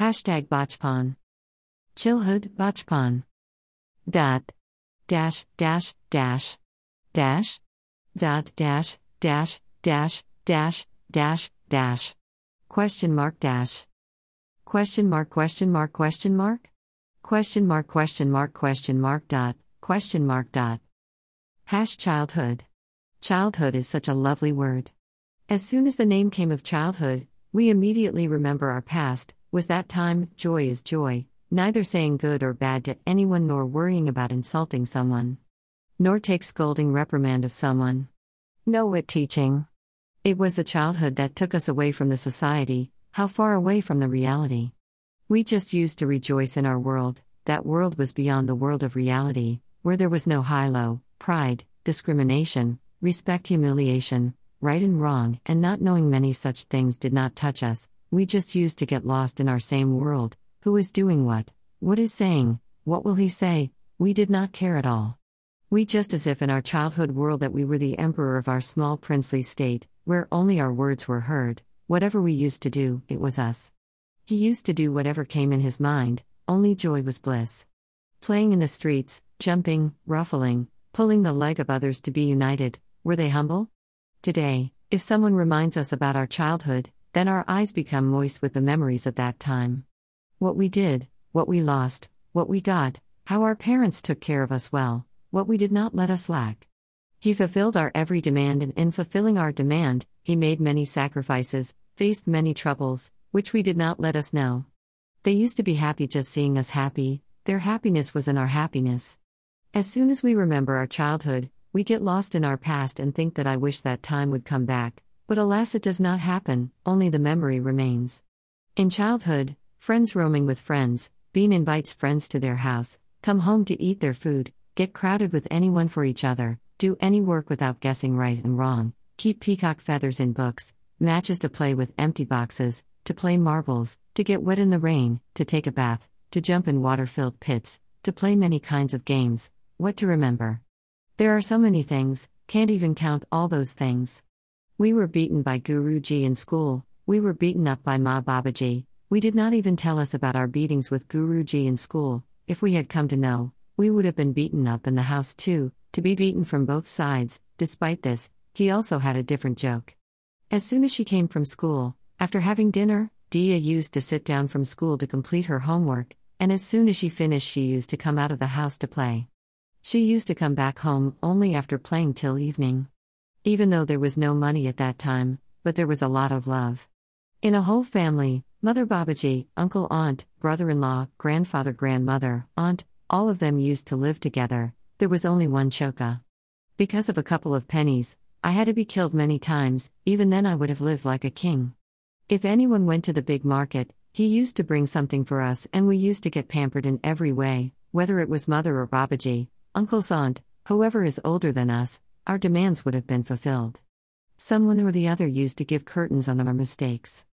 Hashtag Bachpan. Childhood Bachpan. Dot. Dash, dash, dash. Dash. Dot, dash, dash, dash, dash, dash, dash. Question mark, dash. Question mark, question mark, question mark? Question mark, question mark, question mark, dot, question mark, dot. Hash childhood. Childhood is such a lovely word. As soon as the name came of childhood, we immediately remember our past, was that time, joy is joy, neither saying good or bad to anyone nor worrying about insulting someone. Nor take scolding reprimand of someone. No wit teaching. It was the childhood that took us away from the society, how far away from the reality. We just used to rejoice in our world, that world was beyond the world of reality, where there was no high low, pride, discrimination, respect, humiliation, right and wrong, and not knowing many such things did not touch us, we just used to get lost in our same world who is doing what, what is saying, what will he say, we did not care at all. We just as if in our childhood world that we were the emperor of our small princely state, where only our words were heard, whatever we used to do, it was us. He used to do whatever came in his mind, only joy was bliss. Playing in the streets, jumping, ruffling, pulling the leg of others to be united, were they humble? Today, if someone reminds us about our childhood, then our eyes become moist with the memories of that time. What we did, what we lost, what we got, how our parents took care of us well, what we did not let us lack. He fulfilled our every demand, and in fulfilling our demand, He made many sacrifices, faced many troubles, which we did not let us know. They used to be happy just seeing us happy, their happiness was in our happiness. As soon as we remember our childhood, we get lost in our past and think that I wish that time would come back, but alas, it does not happen, only the memory remains. In childhood, friends roaming with friends, Bean invites friends to their house, come home to eat their food, get crowded with anyone for each other, do any work without guessing right and wrong, keep peacock feathers in books, matches to play with empty boxes, to play marbles, to get wet in the rain, to take a bath, to jump in water filled pits, to play many kinds of games, what to remember. There are so many things, can't even count all those things. We were beaten by Guruji in school, we were beaten up by Ma Babaji. We did not even tell us about our beatings with Guruji in school. If we had come to know, we would have been beaten up in the house too, to be beaten from both sides. Despite this, he also had a different joke. As soon as she came from school, after having dinner, Dia used to sit down from school to complete her homework, and as soon as she finished, she used to come out of the house to play. She used to come back home only after playing till evening. Even though there was no money at that time, but there was a lot of love. In a whole family, Mother Babaji, uncle, aunt, brother in law, grandfather, grandmother, aunt, all of them used to live together, there was only one choka. Because of a couple of pennies, I had to be killed many times, even then I would have lived like a king. If anyone went to the big market, he used to bring something for us and we used to get pampered in every way, whether it was mother or Babaji, uncle's aunt, whoever is older than us, our demands would have been fulfilled. Someone or the other used to give curtains on our mistakes.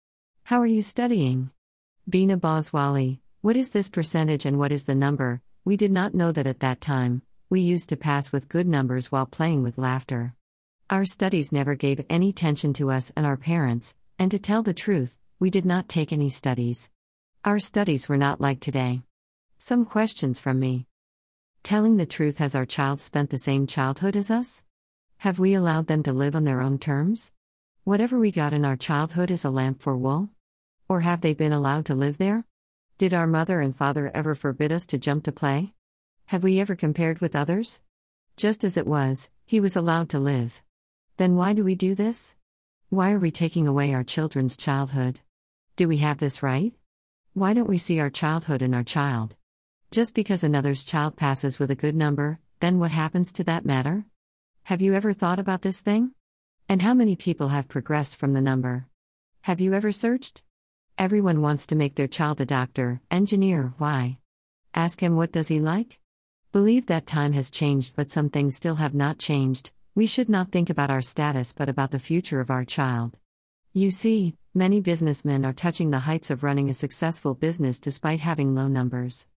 How are you studying? Bina Boswali, what is this percentage and what is the number? We did not know that at that time, we used to pass with good numbers while playing with laughter. Our studies never gave any tension to us and our parents, and to tell the truth, we did not take any studies. Our studies were not like today. Some questions from me. Telling the truth, has our child spent the same childhood as us? Have we allowed them to live on their own terms? Whatever we got in our childhood is a lamp for wool? Or have they been allowed to live there? Did our mother and father ever forbid us to jump to play? Have we ever compared with others? Just as it was, he was allowed to live. Then why do we do this? Why are we taking away our children's childhood? Do we have this right? Why don't we see our childhood in our child? Just because another's child passes with a good number, then what happens to that matter? Have you ever thought about this thing? And how many people have progressed from the number? Have you ever searched? Everyone wants to make their child a doctor, engineer, why? Ask him what does he like? Believe that time has changed but some things still have not changed. We should not think about our status but about the future of our child. You see, many businessmen are touching the heights of running a successful business despite having low numbers.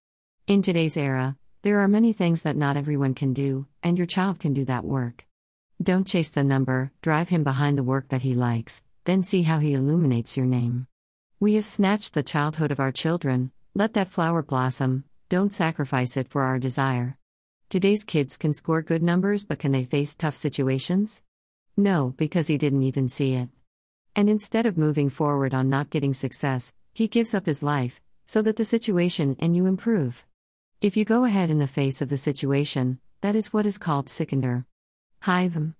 In today's era, there are many things that not everyone can do, and your child can do that work. Don't chase the number, drive him behind the work that he likes, then see how he illuminates your name. We have snatched the childhood of our children, let that flower blossom, don't sacrifice it for our desire. Today's kids can score good numbers, but can they face tough situations? No, because he didn't even see it. And instead of moving forward on not getting success, he gives up his life, so that the situation and you improve. If you go ahead in the face of the situation, that is what is called Sikander. Hivem.